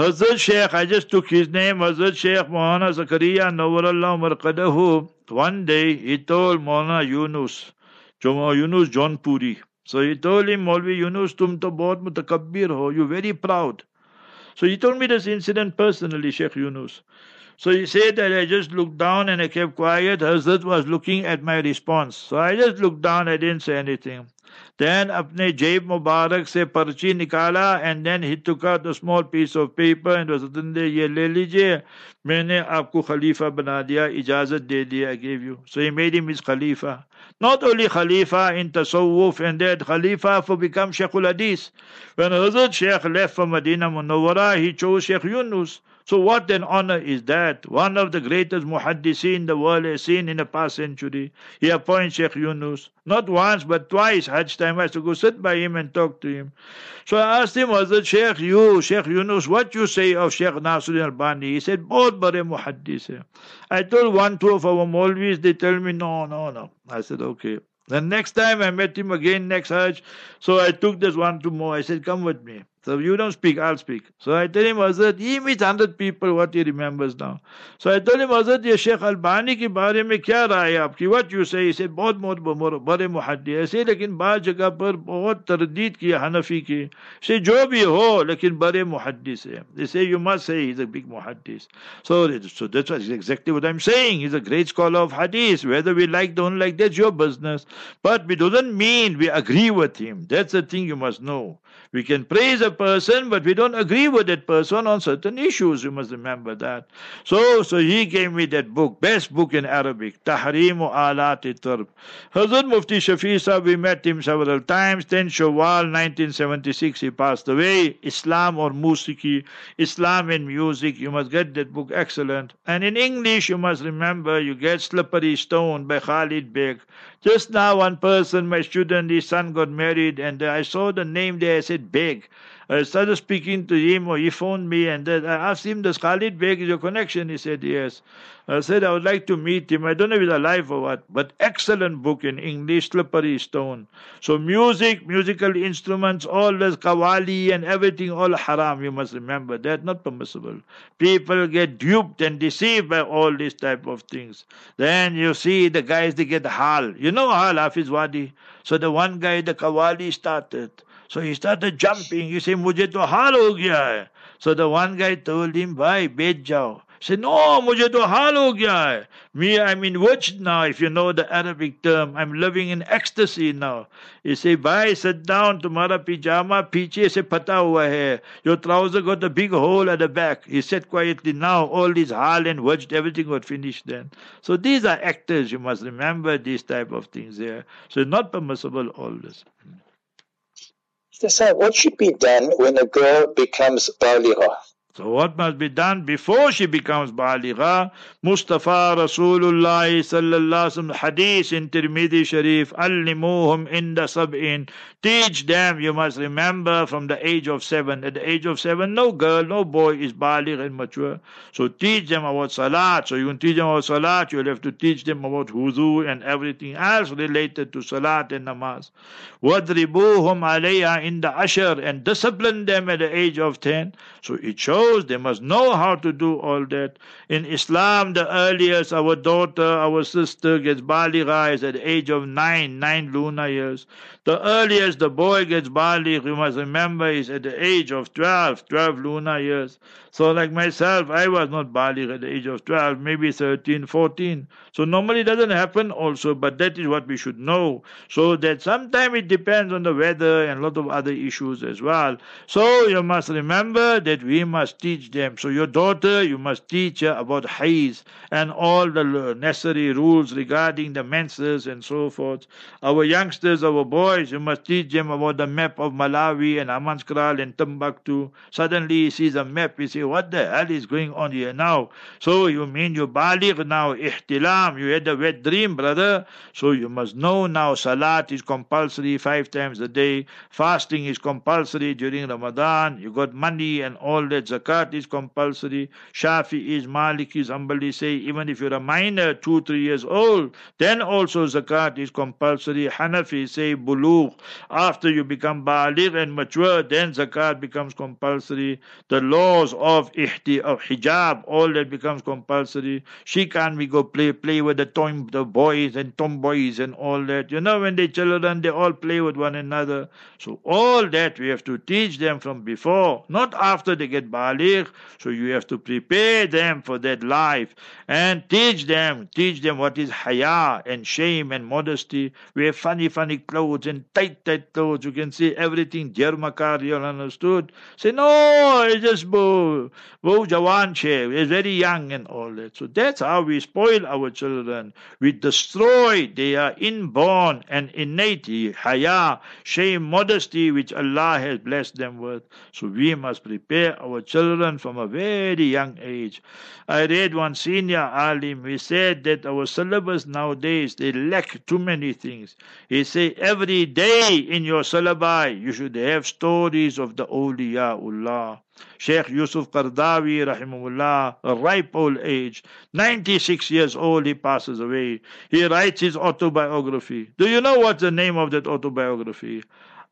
Hazrat Sheikh, I just took his name, Hazrat Sheikh Mohana Zakaria Nawarallah Marqadahu. One day he told Mohana Yunus, Yunus Jaunpuri. So he told him, Maulvi Yunus, tum to bahut mutakabbir ho, you're very proud. So he told me this incident personally, Sheikh Yunus. So he said that I just looked down and I kept quiet. Hazrat was looking at my response. So I just looked down, I didn't say anything. دین اپنے جیب مبارک سے پرچی نکالا اینڈ دین ہی ٹوکٹ اسمال پیس آف پیپر اینڈ یہ لے لیجیے میں نے آپ کو خلیفہ بنا دیا، اجازت دے دیا گیو یو سو ہی میڈ از خلیفہ. ناٹ اونلی خلیفہ ان تصوف اینڈ دیٹ خلیفہ فور بیکم شیخ الحدیث وین حضرت شیخ لیف مدینہ منورہ ہی چوز شیخ یونس so what an honor is that? One of the greatest muhaddisin the world has seen in the past century. He appoints Sheikh Yunus. Not once but twice Hajj time I has to go sit by him and talk to him. So I asked him, was it Sheikh you, Sheikh Yunus, what you say of Sheikh Nasruddin Albani? He said, both bare muhaddis. I told one, two of our Maulvis, they tell me, no, no, no. I said, okay. The next time I met him again next Hajj, so I took this one to more. I said, come with me. So you don't speak, I'll speak. So I tell him, Hazrat, he meets 100 people, what he remembers now. So I told him, Hazrat, ये Sheikh Albany के बारे में क्या राय है आपकी what you say? He said, बहुत बहुत बड़े मुहद्दी ऐसे लेकिन बाद जगह पर बहुत तरदीद की हनफी की से जो भी हो लेकिन बड़े मुहद्दिस है They say, you must say he's a big muhaddis. So, so that's exactly what I'm saying. He's a great scholar of hadith. Whether we like, don't like, that's your business. But it doesn't mean we agree with him. That's the thing you must know. we can praise a person, but we don't agree with that person on certain issues. You must remember that. So, so he gave me that book, best book in Arabic, Tahrimu Alat Tarb. Hazrat Mufti Shafi Sahib, we met him several times. 10 Shawwal 1976, he passed away. Islam or Musiki, Islam and Music. You must get that book, excellent. And in English, you must remember, you get Slippery Stone by Khalid Baig. Just now, one person, my student, his son got married, and I saw the name there. I said, Beg. I started speaking to him, or he phoned me, and then I asked him, Does Khalid Baig is your connection? He said, Yes. I said, I would like to meet him. I don't know if he's alive or what, but excellent book in English, Slippery Stone. So, music, musical instruments, all this kawali and everything, all haram. You must remember that, not permissible. People get duped and deceived by all these type of things. Then you see the guys, they get hal. You know hal, Hafiz Wadee. So, the one guy, the kawali started. So he started jumping. He said, Mujhe to hal ho gaya hai. So the one guy told him, Bhai, bed jao. Say, no, mujhe to hal ho gaya hai. Me, I'm in wajd now, if you know the Arabic term. I'm living in ecstasy now. He said, bhai, sit down, Tumara pijama piche se pata hua hai. Your trouser got a big hole at the back. He said quietly, now all this hal and wajd, everything got finished then. So these are actors, you must remember these type of things there. So not permissible all this. Decide what should be done when a girl becomes baligha. So what must be done before she becomes baligha? Mustafa Rasulullah sallallahu hadith in Tirmidhi Sharif, Allimuhum inda sab'in. Teach them, you must remember, from the age of seven. At the age of seven, no girl, no boy is baligh and mature. So teach them about salat. So you can teach them about salat, you'll have to teach them about wudu and everything else related to salat and namaz. Wadribuhum alayha in the ashar and discipline them at the age of ten. So it shows knows, they must know how to do all that. In Islam, the earliest our daughter, our sister gets baligha is at the age of nine, nine lunar years. The earliest the boy gets baligh, you must remember, is at the age of 12, 12 lunar years. So like myself, I was not baligh at the age of 12, maybe 13, 14. So normally it doesn't happen also, but that is what we should know. So that sometimes it depends on the weather and a lot of other issues as well. So you must remember that we must must teach them. So your daughter, you must teach her about haiz and all the necessary rules regarding the menses and so forth. Our youngsters, our boys, you must teach them about the map of Malawi and Amanskral and Timbuktu. Suddenly he sees a map, he says, what the hell is going on here now? So you mean you baligh now, ihtilam, you had a wet dream, brother. So you must know now salat is compulsory five times a day, fasting is compulsory during Ramadan, you got money and all that, zakat is compulsory. Shafi'is, Malikis, Ambali say even if you're a minor, two, three years old, then also zakat is compulsory. Hanafi say bulugh. After you become baligh and mature, then zakat becomes compulsory. The laws of ihti, of hijab, all that becomes compulsory. She can't be go play play with the tom, the boys and tomboys and all that. You know when they children, they all play with one another. So all that we have to teach them from before, not after they get baligh. So you have to prepare them for that life and teach them, teach them what is haya and shame and modesty. Wear funny, funny clothes and tight, tight clothes. You can see everything. Jermakar, you all understood. Say, no, it's just bo, bo jawan che. It's very young and all that. So that's how we spoil our children. We destroy their inborn and innate haya, shame, modesty, which Allah has blessed them with. So we must prepare our children from a very young age. I read one senior alim, he said that our syllabus nowadays, they lack too many things. He said every day in your syllabi, you should have stories of the awliyaullah. Sheikh Yusuf Qardawi, rahimahullah, a ripe old age, 96 years old, he passes away. He writes his autobiography. Do you know what's the name of that autobiography?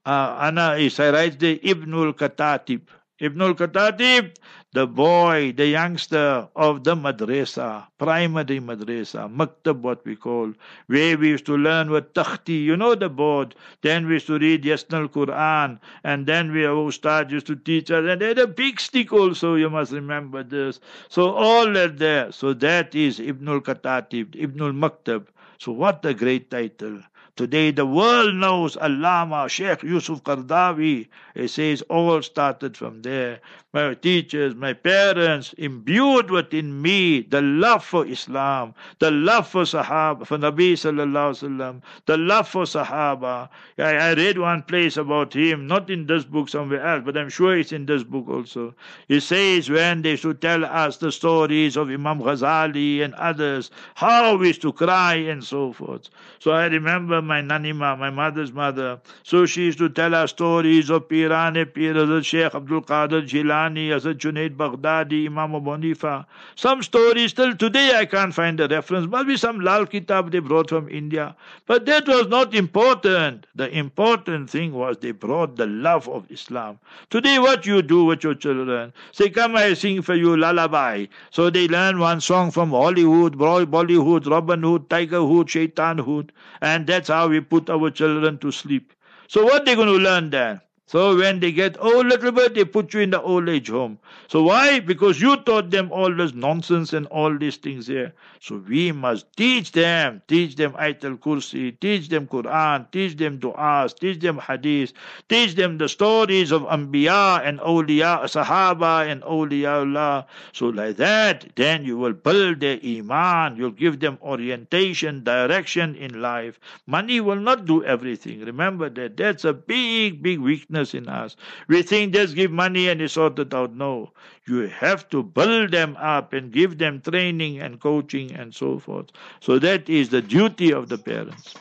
Uh, Anna is, he writes the Ibnul Katatib. Ibnul Katatib, the boy, the youngster of the madrasa, primary madrasa, maktab what we call, where we used to learn with takhti, you know the board, then we used to read Yasnal Quran, and then we our ustad used to teach us, and they had a big stick also, you must remember this. So all that there, so that is Ibnul Katatib, Ibnul Maktab. So what a great title. Today the world knows Allama Sheikh Yusuf Qardawi. He says all started from there. My teachers, my parents imbued within me the love for Islam, the love for Sahaba, for Nabi Sallallahu Alaihi Wasallam, the love for Sahaba. I, I read one place about him, not in this book, somewhere else, but I'm sure it's in this book also. He says when they should tell us the stories of Imam Ghazali and others, how we used to cry and so forth. So I remember my nanima, my mother's mother. So she used to tell us stories of Pirane Pir, Hazrat Sheikh Abdul Qadir Jilani, Hazrat Junaid Baghdadi, Imam Abu Hanifa. Some stories till today I can't find the reference. Must be some Lal Kitab they brought from India. But that was not important. The important thing was they brought the love of Islam. Today what you do with your children? Say, come I sing for you lullaby. So they learn one song from Hollywood, Bollywood, Robin Hood, Tiger Hood, Shaitan Hood. And that's how we put our children to sleep. So what they going to learn then? So when they get old little bit, they put you in the old age home. So why? Because you taught them all this nonsense and all these things here. So we must teach them, teach them Ayatul Kursi, teach them Quran, teach them du'as, teach them hadith, teach them the stories of Anbiya and Awliya, Sahaba and Awliyaullah. So like that, then you will build their Iman, you'll give them orientation, direction in life. Money will not do everything. Remember that. That's a big, big weakness in us. We think just give money and it's sorted out. No. You have to build them up and give them training and coaching and so forth. So that is the duty of the parents.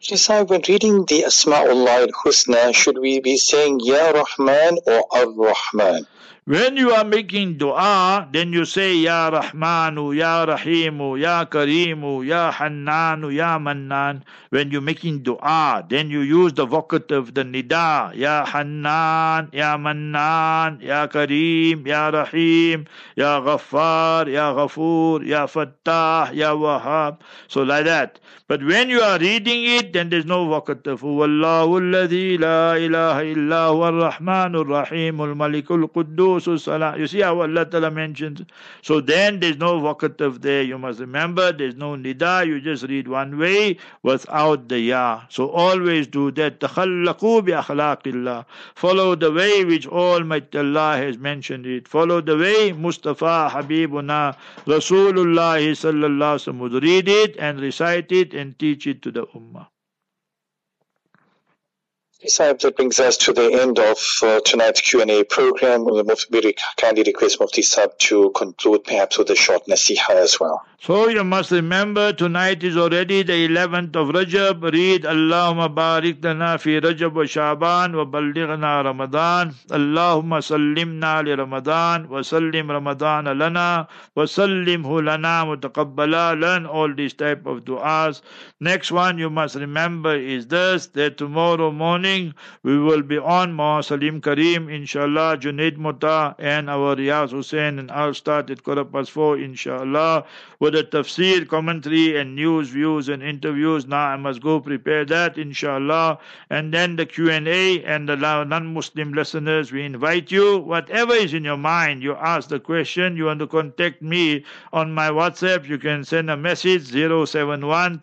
Shisa, when reading the Asma'ullah al-Husna, should we be saying Ya Rahman or Ar-Rahman? When you are making dua, then you say Ya Rahmanu, Ya Rahimu, Ya Karimu, Ya Hannanu, Ya Mannan. When you're making dua, then you use the vocative, the nida, Ya Hannan, Ya Mannan, Ya Karim, Ya Rahim, Ya Ghaffar, Ya Ghafoor, Ya Fattah, Ya Wahhab. So like that. But when you are reading it, then there's no waqt. Wallahu alladhi la ilaha illa huwa rahmanur rahimul malikul quddus salam. You see how Allah Ta'ala mentions. So then there's no vocative there. You must remember there's no nida. You just read one way without the ya. So always do that. Takhallaqu bi akhlaqillah. Follow the way which Almighty Allah has mentioned it. Follow the way Mustafa Habibuna Rasulullah sallallahu alaihi wasallam would read it and recite it and teach it to the Ummah. Sahib, that brings us to the end of uh, tonight's Q&A program. We kindly request Mufti Sahib to conclude perhaps with a short nasiha as well. So you must remember tonight is already the 11th of Rajab. Read Allahumma barik lana fi Rajab wa Shaban wa ballighna Ramadan. Allahumma sallimna li Ramadan wa sallim Ramadan lana wa sallimhu lana mutaqabbala. Learn all these type of du'as. Next one you must remember is this, that tomorrow morning we will be on Ma Salim Kareem, inshallah, Junaid Muta and our Riyaz Hussein and I'll start at quarter past four, inshallah with the tafsir, commentary, and news, views, and interviews. Now I must go prepare that, inshallah. And then the Q&A and the non-Muslim listeners, we invite you, whatever is in your mind, you ask the question, you want to contact me on my WhatsApp, you can send a message 071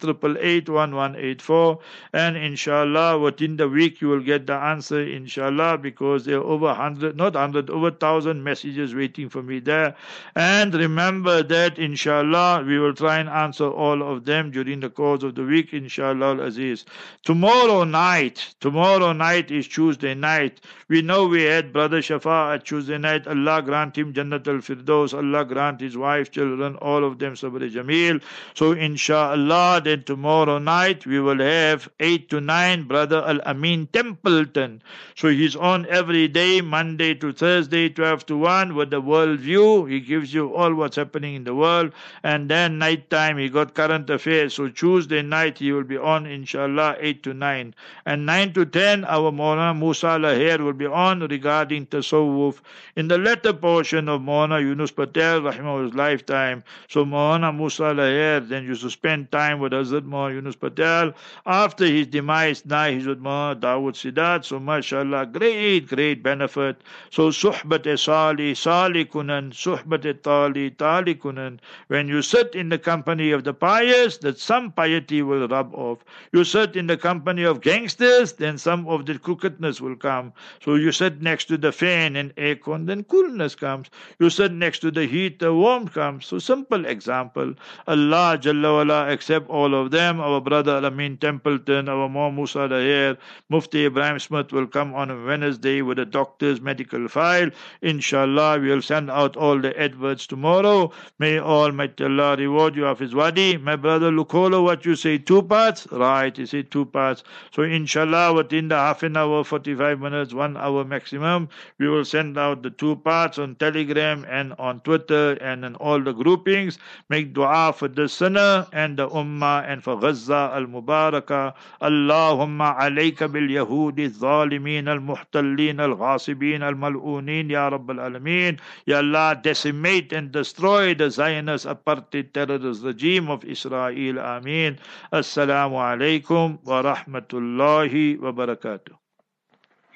and inshallah within the week you will get the answer inshallah because there are over 100 not 100 over 1000 messages waiting for me there and remember that inshallah we will try and answer all of them during the course of the week, inshallah aziz. Tomorrow night, tomorrow night is Tuesday night. We know we had Brother Shafa at Tuesday night. Allah grant him Jannat al Firdaus. Allah grant his wife, children, all of them Sabr Jameel. So, inshallah, then tomorrow night we will have 8 to 9 Brother Al Amin Templeton. So, he's on every day, Monday to Thursday, 12 to 1, with the world view. He gives you all what's happening in the world. And and then night time he got current affairs. So Tuesday night he will be on inshallah 8 to 9. And 9 to 10 our Mona Musa Lahir will be on regarding Tasawwuf. In the latter portion of Mona Yunus Patel Rahimah's lifetime. So Mona Musa Lahir then used to spend time with Hazrat Mona Yunus Patel. After his demise now he's with Mona Dawood Sidat. So mashallah great great benefit. So suhbat-e-sali, Sali Kunan Suhbat Tali Tali Kunan. When you sit in the company of the pious, that some piety will rub off. You sit in the company of gangsters, then some of the crookedness will come. So you sit next to the fan and aircon, then coolness comes. You sit next to the heat, the warmth comes. So simple example. Allah Jalla wala accept all of them. Our brother Alamin Templeton, our Mom Musa Daher, Mufti Ibrahim Smith will come on Wednesday with a doctor's medical file. Inshallah, we'll send out all the adverts tomorrow. May Almighty Allah Allah reward you Hafiz Wadee. My brother Lukolo, what you say, two parts? Right, you say two parts. So inshallah, within the half an hour, 45 minutes, one hour maximum, we will send out the two parts on Telegram and on Twitter and in all the groupings. Make dua for the sinner and the ummah and for Gaza al-Mubarakah. Allahumma alayka bil Yahudi al-zalimin al-muhtallin al-ghasibin al-mal'unin ya Rabbal Alameen. Ya Allah, decimate and destroy the Zionists apart the terrorist regime of Israel. Ameen. Assalamu alaikum wa rahmatullahi wa barakatuh.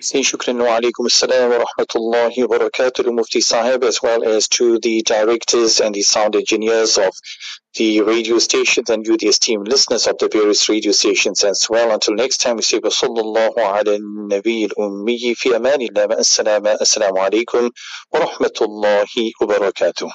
Say shukran wa alaikum assalam wa rahmatullahi wa barakatuh to Mufti Sahib as well as to the directors and the sound engineers of the radio stations and you the esteemed listeners of the various radio stations as well. Until next time we say sallallahu ala nabi al-ummi fi amanillah assalamu alaikum wa rahmatullahi wa barakatuh.